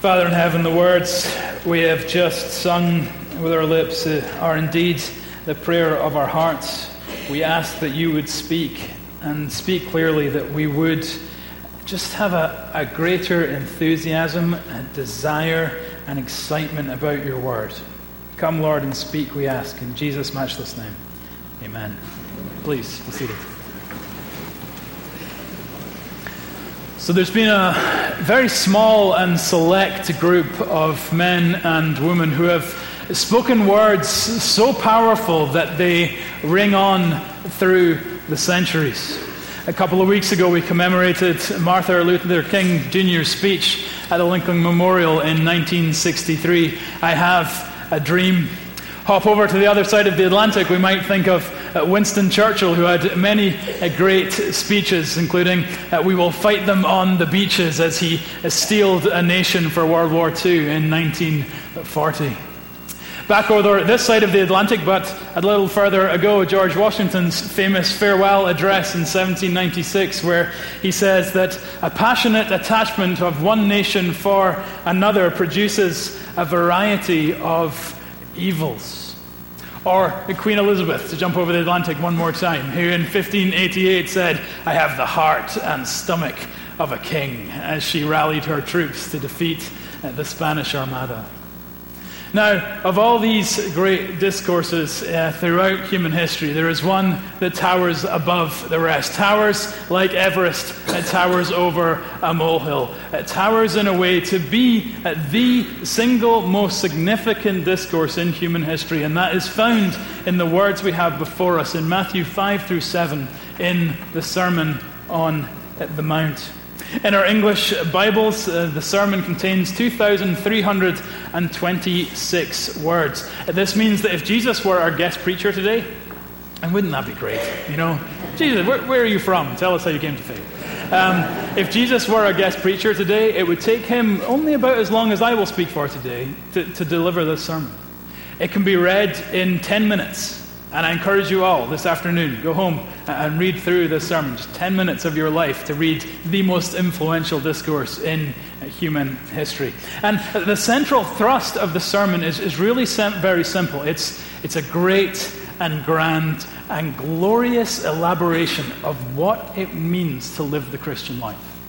Father in heaven, the words we have just sung with our lips uh, are indeed the prayer of our hearts. We ask that you would speak and speak clearly, that we would just have a, a greater enthusiasm, a desire, and excitement about your word. Come, Lord, and speak, we ask. In Jesus' matchless name. Amen. Please be seated. So there's been a very small and select group of men and women who have spoken words so powerful that they ring on through the centuries. A couple of weeks ago, we commemorated Martin Luther King Jr.'s speech at the Lincoln Memorial in 1963. I have a dream. Hop over to the other side of the Atlantic, we might think of Winston Churchill, who had many uh, great speeches, including uh, We Will Fight Them on the Beaches, as he steeled a nation for World War II in 1940. Back over this side of the Atlantic, but a little further ago, George Washington's famous farewell address in 1796, where he says that a passionate attachment of one nation for another produces a variety of evils. Or Queen Elizabeth, to jump over the Atlantic one more time, who in 1588 said, I have the heart and stomach of a king, as she rallied her troops to defeat uh, the Spanish Armada. Now, of all these great discourses uh, throughout human history, there is one that towers above the rest. Towers like Everest, it towers over a molehill. It towers in a way to be uh, the single most significant discourse in human history, and that is found in the words we have before us in Matthew 5 through 7 in the Sermon on the Mount. In our English Bibles, uh, the sermon contains 2,326 words. This means that if Jesus were our guest preacher today, and wouldn't that be great? You know, Jesus, where, where are you from? Tell us how you came to faith. Um, if Jesus were our guest preacher today, it would take him only about as long as I will speak for today to, to deliver this sermon. It can be read in 10 minutes. And I encourage you all this afternoon, go home and read through this sermon, just 10 minutes of your life to read the most influential discourse in human history. And the central thrust of the sermon is, is really very simple. It's, it's a great and grand and glorious elaboration of what it means to live the Christian life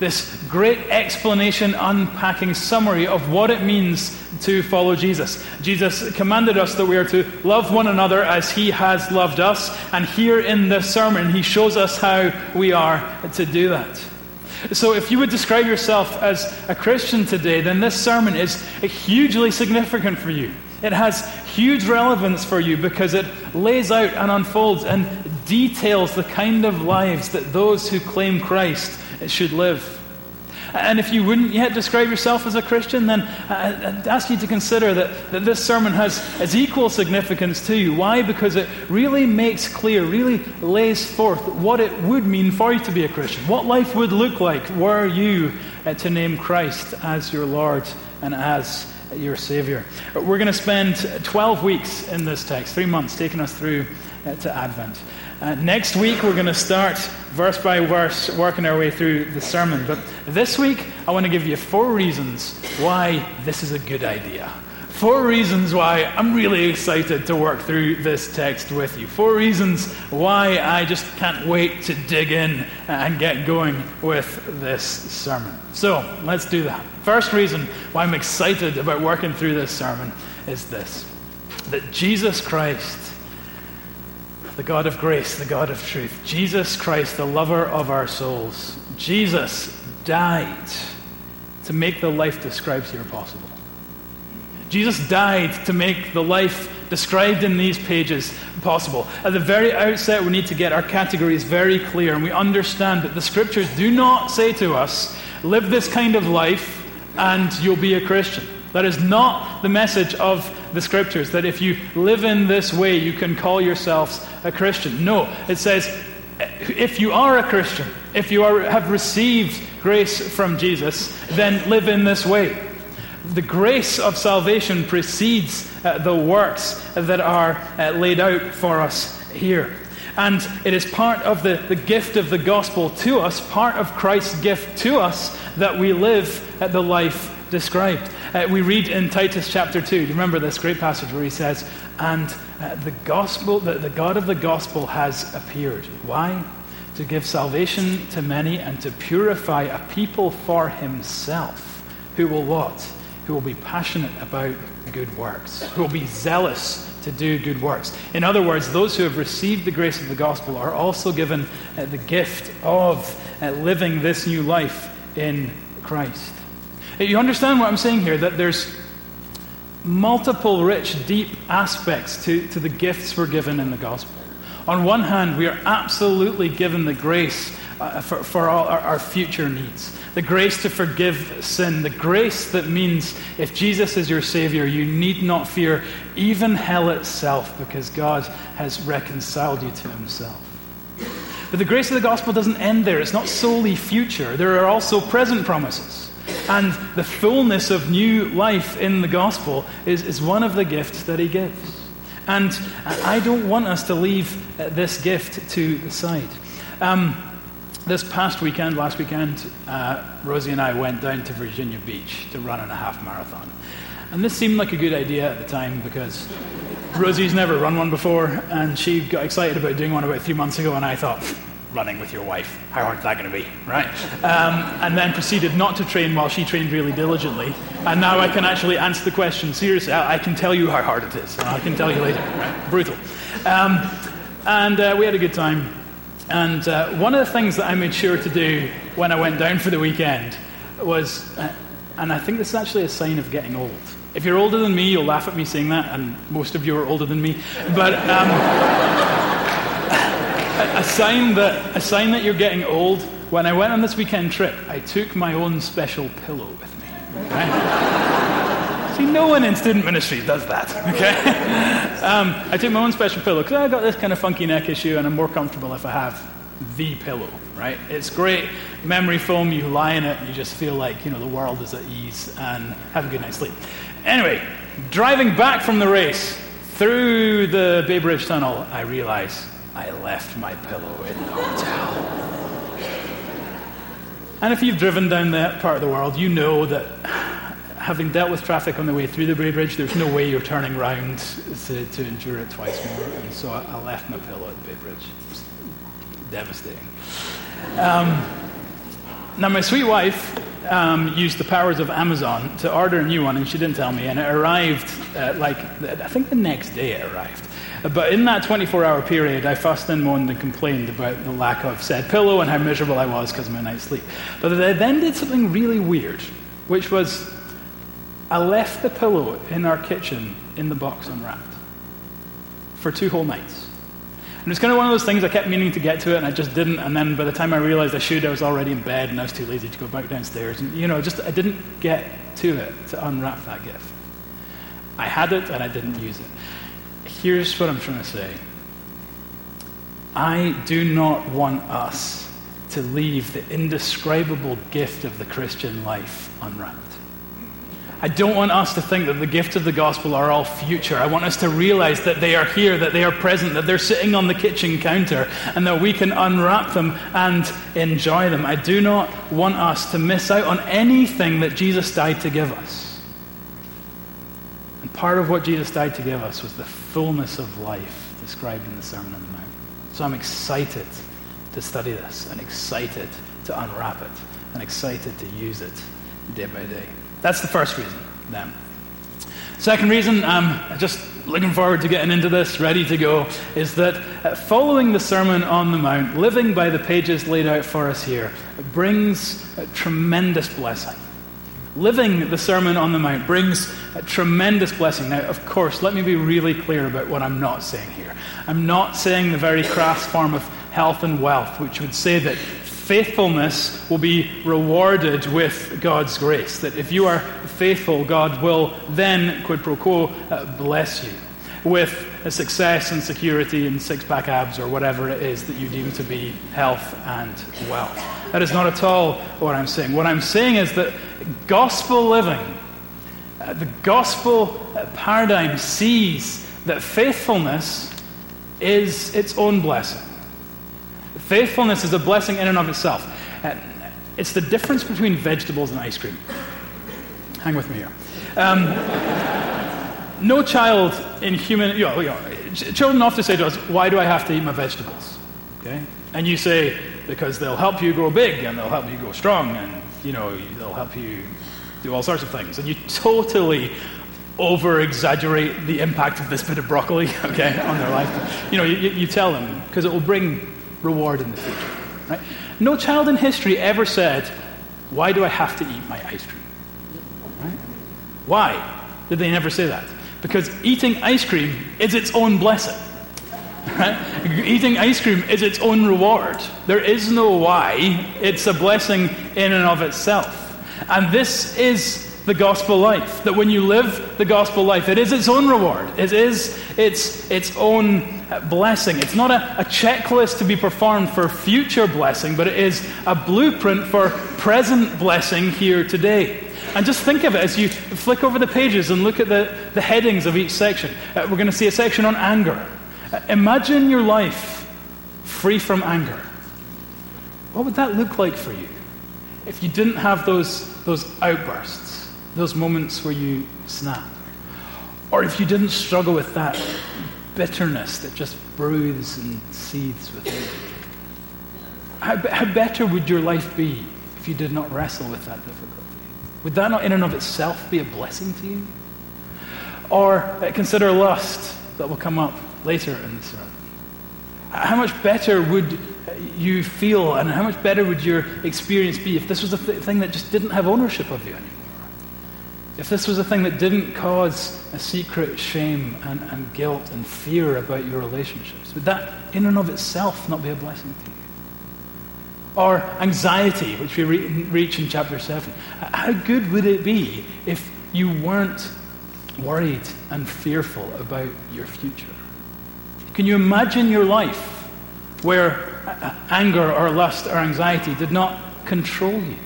this great explanation, unpacking summary of what it means to follow Jesus. Jesus commanded us that we are to love one another as he has loved us, and here in this sermon, he shows us how we are to do that. So, if you would describe yourself as a Christian today, then this sermon is hugely significant for you. It has huge relevance for you because it lays out and unfolds and details the kind of lives that those who claim Christ should live. And if you wouldn't yet describe yourself as a Christian, then I'd ask you to consider that, that this sermon has, has equal significance to you. Why? Because it really makes clear, really lays forth what it would mean for you to be a Christian. What life would look like were you uh, to name Christ as your Lord and as your Savior. We're going to spend 12 weeks in this text, three months, taking us through uh, to Advent. Uh, next week, we're going to start verse by verse, working our way through the sermon. But this week, I want to give you four reasons why this is a good idea. Four reasons why I'm really excited to work through this text with you. Four reasons why I just can't wait to dig in and get going with this sermon. So, let's do that. First reason why I'm excited about working through this sermon is this that Jesus Christ the God of grace, the God of truth, Jesus Christ, the lover of our souls. Jesus died to make the life described here possible. Jesus died to make the life described in these pages possible. At the very outset, we need to get our categories very clear, and we understand that the scriptures do not say to us, live this kind of life and you'll be a Christian. That is not the message of the scriptures, that if you live in this way, you can call yourselves a Christian. No, it says, if you are a Christian, if you are, have received grace from Jesus, then live in this way. The grace of salvation precedes uh, the works that are uh, laid out for us here. And it is part of the, the gift of the gospel to us, part of Christ's gift to us, that we live the life described. Uh, we read in Titus chapter 2, do you remember this great passage where he says, And uh, the gospel, the, the God of the gospel has appeared. Why? To give salvation to many and to purify a people for himself who will what? Who will be passionate about good works, who will be zealous to do good works. In other words, those who have received the grace of the gospel are also given uh, the gift of uh, living this new life in Christ. You understand what I'm saying here? That there's multiple, rich, deep aspects to, to the gifts we're given in the gospel. On one hand, we are absolutely given the grace uh, for, for all our, our future needs the grace to forgive sin, the grace that means if Jesus is your Savior, you need not fear even hell itself because God has reconciled you to Himself. But the grace of the gospel doesn't end there. It's not solely future, there are also present promises. And the fullness of new life in the gospel is, is one of the gifts that He gives. And I don't want us to leave this gift to the side. Um, this past weekend, last weekend, uh, Rosie and I went down to Virginia Beach to run in a half marathon. And this seemed like a good idea at the time because Rosie's never run one before, and she got excited about doing one about three months ago, and I thought, running with your wife, how hard is that going to be, right? Um, and then proceeded not to train while she trained really diligently. And now I can actually answer the question seriously. I, I can tell you how hard it is. I can tell you later. Right? Brutal. Um, and uh, we had a good time. And uh, one of the things that I made sure to do when I went down for the weekend was, uh, and I think this is actually a sign of getting old. If you're older than me, you'll laugh at me saying that, and most of you are older than me. But um, a, sign that, a sign that you're getting old, when I went on this weekend trip, I took my own special pillow with me. Okay? See, no one in student ministry does that. Okay? Um, I took my own special pillow because I got this kind of funky neck issue, and I'm more comfortable if I have the pillow, right? It's great memory foam. You lie in it, and you just feel like you know the world is at ease and have a good night's sleep. Anyway, driving back from the race through the Bay Bridge Tunnel, I realize I left my pillow in the hotel. And if you've driven down that part of the world, you know that having dealt with traffic on the way through the Bay Bridge, there's no way you're turning round to, to endure it twice more. And so I, I left my pillow at Bay Bridge. devastating. Um, now, my sweet wife um, used the powers of Amazon to order a new one, and she didn't tell me. And it arrived, uh, like, I think the next day it arrived. But in that 24 hour period, I fussed and moaned and complained about the lack of said pillow and how miserable I was because of my night's sleep. But I then did something really weird, which was I left the pillow in our kitchen in the box unwrapped for two whole nights. And it was kind of one of those things I kept meaning to get to it, and I just didn't. And then by the time I realized I should, I was already in bed, and I was too lazy to go back downstairs. And, you know, just I didn't get to it to unwrap that gift. I had it, and I didn't use it. Here's what I'm trying to say I do not want us to leave the indescribable gift of the Christian life unwrapped. I don't want us to think that the gifts of the gospel are all future. I want us to realize that they are here, that they are present, that they're sitting on the kitchen counter, and that we can unwrap them and enjoy them. I do not want us to miss out on anything that Jesus died to give us. Part of what Jesus died to give us was the fullness of life described in the Sermon on the Mount. So I'm excited to study this, and excited to unwrap it, and excited to use it day by day. That's the first reason, then. Second reason, I'm just looking forward to getting into this, ready to go, is that uh, following the Sermon on the Mount, living by the pages laid out for us here, brings a tremendous blessing. Living the Sermon on the Mount brings a tremendous blessing. Now, of course, let me be really clear about what I'm not saying here. I'm not saying the very crass form of health and wealth, which would say that faithfulness will be rewarded with God's grace. That if you are faithful, God will then, quid pro quo, uh, bless you with success and security and six pack abs or whatever it is that you deem to be health and wealth. That is not at all what I'm saying. What I'm saying is that gospel living, uh, the gospel uh, paradigm sees that faithfulness is its own blessing. Faithfulness is a blessing in and of itself. Uh, it's the difference between vegetables and ice cream. Hang with me here. Um, no child in human, you know, you know, children often say to us, Why do I have to eat my vegetables? Okay? And you say, Because they'll help you grow big and they'll help you grow strong and, you know, they'll help you do all sorts of things. And you totally over exaggerate the impact of this bit of broccoli, okay, on their life. You know, you, you tell them because it will bring reward in the future. Right? No child in history ever said, Why do I have to eat my ice cream? Right? Why did they never say that? Because eating ice cream is its own blessing. Eating ice cream is its own reward. There is no why, it's a blessing in and of itself. And this is the gospel life. That when you live the gospel life, it is its own reward, it is its, its own blessing. It's not a, a checklist to be performed for future blessing, but it is a blueprint for present blessing here today. And just think of it as you flick over the pages and look at the, the headings of each section. Uh, we're going to see a section on anger. Imagine your life free from anger. What would that look like for you if you didn't have those, those outbursts, those moments where you snap? Or if you didn't struggle with that bitterness that just brews and seethes within you. How, how better would your life be if you did not wrestle with that difficulty? Would that not, in and of itself, be a blessing to you? Or uh, consider lust that will come up later in the sermon. How much better would you feel, and how much better would your experience be if this was a th- thing that just didn't have ownership of you anymore? If this was a thing that didn't cause a secret shame and, and guilt and fear about your relationships, would that in and of itself not be a blessing to you? Or anxiety, which we re- reach in chapter 7. How good would it be if you weren't worried and fearful about your future? Can you imagine your life where uh, anger or lust or anxiety did not control you?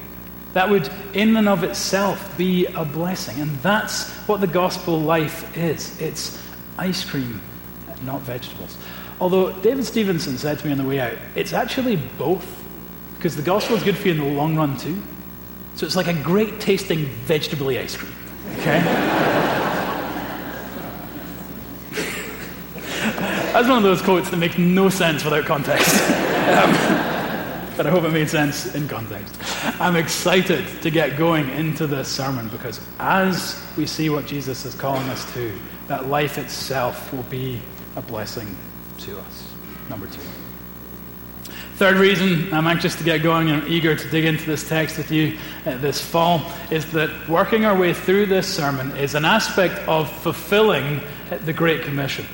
That would, in and of itself, be a blessing. And that's what the gospel life is it's ice cream, not vegetables. Although David Stevenson said to me on the way out, it's actually both, because the gospel is good for you in the long run too. So it's like a great tasting vegetable ice cream. Okay? That's one of those quotes that make no sense without context. um, but I hope it made sense in context. I'm excited to get going into this sermon because as we see what Jesus is calling us to, that life itself will be a blessing to us. Number two. Third reason I'm anxious to get going and I'm eager to dig into this text with you uh, this fall is that working our way through this sermon is an aspect of fulfilling the Great Commission.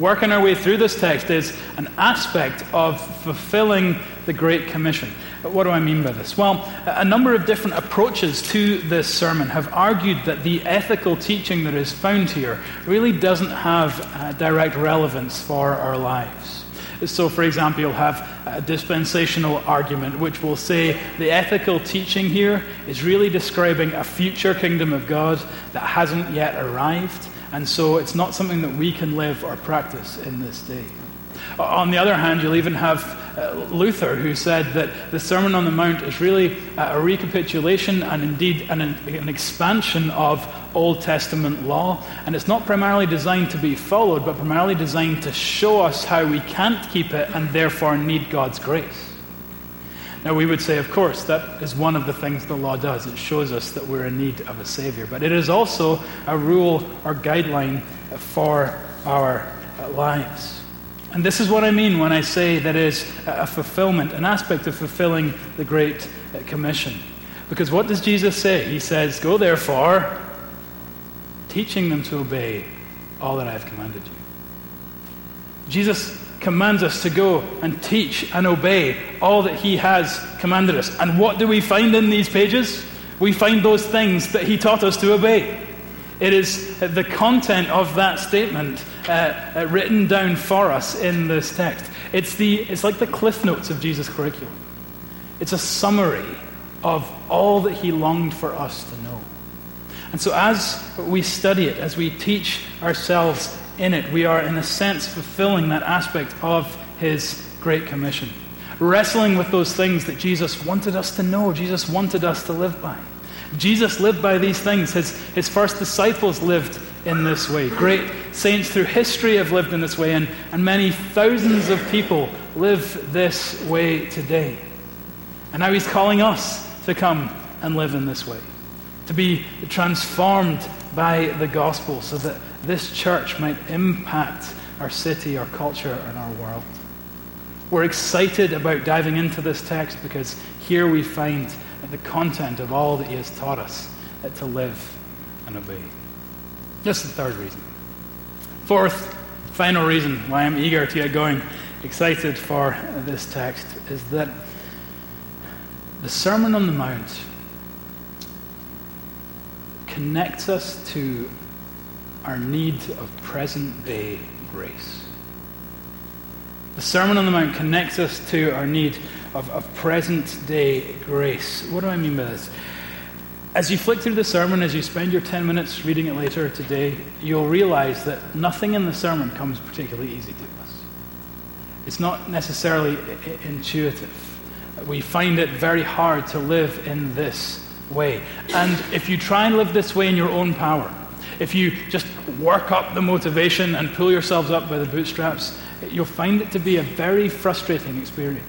Working our way through this text is an aspect of fulfilling the Great Commission. Uh, what do I mean by this? Well, a number of different approaches to this sermon have argued that the ethical teaching that is found here really doesn't have uh, direct relevance for our lives. So, for example, you'll have a dispensational argument which will say the ethical teaching here is really describing a future kingdom of God that hasn't yet arrived and so it's not something that we can live or practice in this day. On the other hand, you'll even have uh, Luther, who said that the Sermon on the Mount is really a recapitulation and indeed an, an expansion of Old Testament law. And it's not primarily designed to be followed, but primarily designed to show us how we can't keep it and therefore need God's grace. Now, we would say, of course, that is one of the things the law does. It shows us that we're in need of a Savior. But it is also a rule or guideline for our uh, lives. And this is what I mean when I say that is a fulfillment, an aspect of fulfilling the Great uh, Commission. Because what does Jesus say? He says, Go therefore, teaching them to obey all that I have commanded you. Jesus commands us to go and teach and obey all that he has commanded us. And what do we find in these pages? We find those things that he taught us to obey. It is the content of that statement uh, uh, written down for us in this text. It's, the, it's like the cliff notes of Jesus' curriculum. It's a summary of all that he longed for us to know. And so, as we study it, as we teach ourselves in it, we are, in a sense, fulfilling that aspect of His Great Commission. Wrestling with those things that Jesus wanted us to know, Jesus wanted us to live by. Jesus lived by these things. His, his first disciples lived in this way. Great saints through history have lived in this way, and, and many thousands of people live this way today. And now he's calling us to come and live in this way, to be transformed by the gospel so that this church might impact our city, our culture, and our world. We're excited about diving into this text because here we find the content of all that he has taught us to live and obey. Just the third reason. Fourth, final reason why I'm eager to get going, excited for this text, is that the Sermon on the Mount connects us to our need of present day grace. The Sermon on the Mount connects us to our need of, of present day grace. What do I mean by this? As you flick through the sermon, as you spend your 10 minutes reading it later today, you'll realize that nothing in the sermon comes particularly easy to us. It's not necessarily intuitive. We find it very hard to live in this way. And if you try and live this way in your own power, if you just work up the motivation and pull yourselves up by the bootstraps, you'll find it to be a very frustrating experience.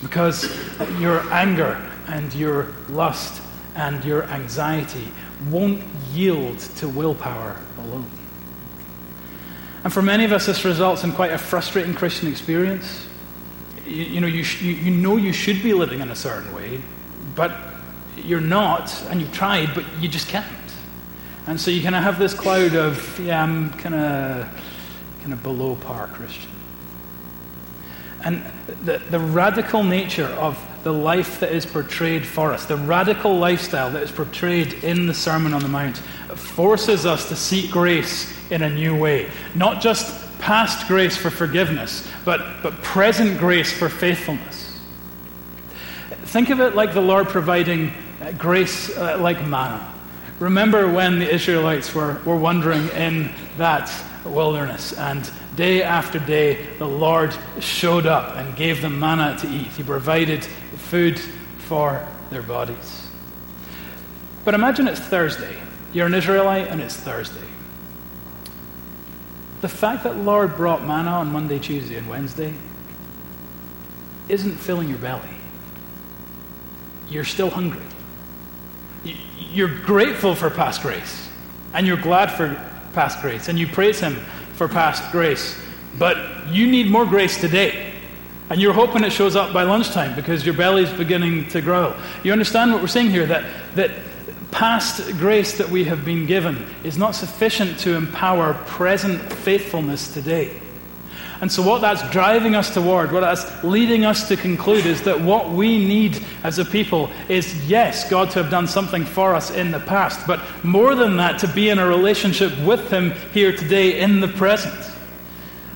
Because your anger and your lust and your anxiety won't yield to willpower alone. And for many of us, this results in quite a frustrating Christian experience. You, you know, you, sh- you, you know you should be living in a certain way, but you're not, and you've tried, but you just can't. And so you kind of have this cloud of, yeah, I'm kind of kind of below par Christian. And the, the radical nature of the life that is portrayed for us, the radical lifestyle that is portrayed in the Sermon on the Mount, forces us to seek grace in a new way. Not just past grace for forgiveness, but, but present grace for faithfulness. Think of it like the Lord providing uh, grace uh, like manna. Remember when the Israelites were, were wandering in that wilderness and day after day the Lord showed up and gave them manna to eat. He provided food for their bodies. But imagine it's Thursday. You're an Israelite and it's Thursday. The fact that Lord brought manna on Monday, Tuesday, and Wednesday isn't filling your belly. You're still hungry. You're grateful for past grace, and you're glad for past grace, and you praise Him for past grace. But you need more grace today. And you're hoping it shows up by lunchtime because your belly's beginning to grow. You understand what we're saying here? That, that past grace that we have been given is not sufficient to empower present faithfulness today. And so, what that's driving us toward, what that's leading us to conclude, is that what we need as a people is, yes, God to have done something for us in the past, but more than that, to be in a relationship with Him here today in the present.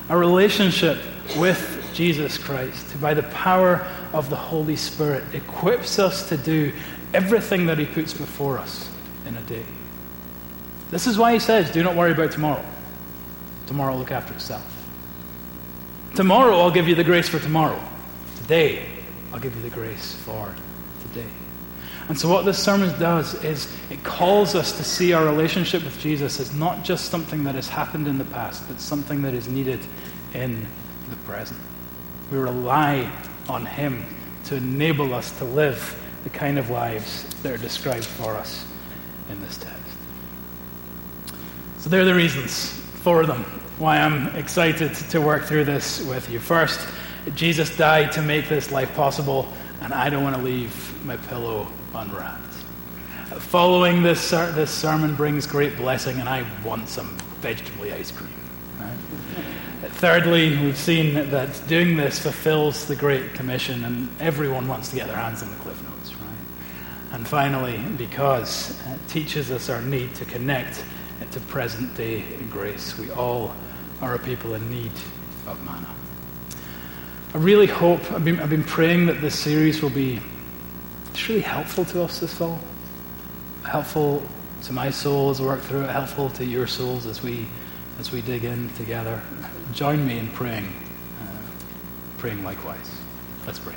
A relationship with Jesus Christ, who by the power of the Holy Spirit equips us to do everything that He puts before us in a day. This is why He says, Do not worry about tomorrow. Tomorrow will look after itself. Tomorrow I'll give you the grace for tomorrow. Today I'll give you the grace for today. And so, what this sermon does is it calls us to see our relationship with Jesus as not just something that has happened in the past, but something that is needed in the present. We rely on Him to enable us to live the kind of lives that are described for us in this text. So, there are the reasons for them why I'm excited to work through this with you. First, Jesus died to make this life possible, and I don't want to leave my pillow unwrapped. Following this, this sermon brings great blessing, and I want some vegetable ice cream. Right? Thirdly, we've seen that doing this fulfills the Great Commission, and everyone wants to get their hands on the Cliff Notes. Right? And finally, because it teaches us our need to connect to present day grace. We all are a people in need of manna. I really hope, I've been, I've been praying that this series will be it's really helpful to us this fall. Helpful to my soul as I work through it, helpful to your souls as we as we dig in together, join me in praying, uh, praying likewise. Let's pray.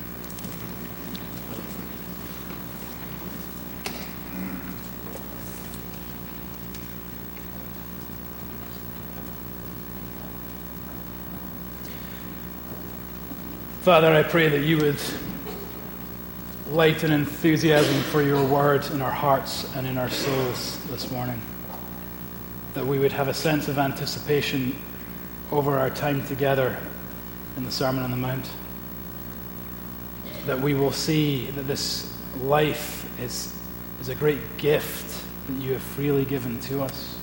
Father, I pray that you would light an enthusiasm for your word in our hearts and in our souls this morning. That we would have a sense of anticipation over our time together in the Sermon on the Mount. That we will see that this life is, is a great gift that you have freely given to us.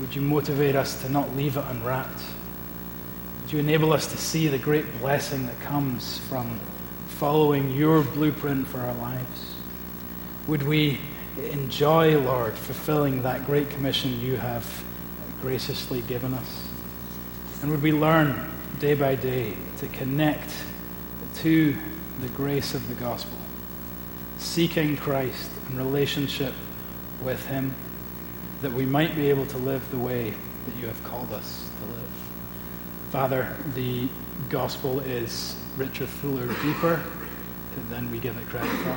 Would you motivate us to not leave it unwrapped? You enable us to see the great blessing that comes from following your blueprint for our lives? Would we enjoy, Lord, fulfilling that great commission you have graciously given us? And would we learn day by day to connect to the grace of the gospel, seeking Christ in relationship with Him, that we might be able to live the way that you have called us to live? Father, the gospel is richer, fuller, deeper than we give it credit for.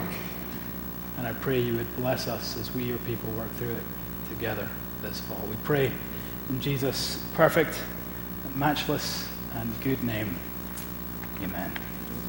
And I pray you would bless us as we, your people, work through it together this fall. We pray in Jesus' perfect, matchless, and good name. Amen.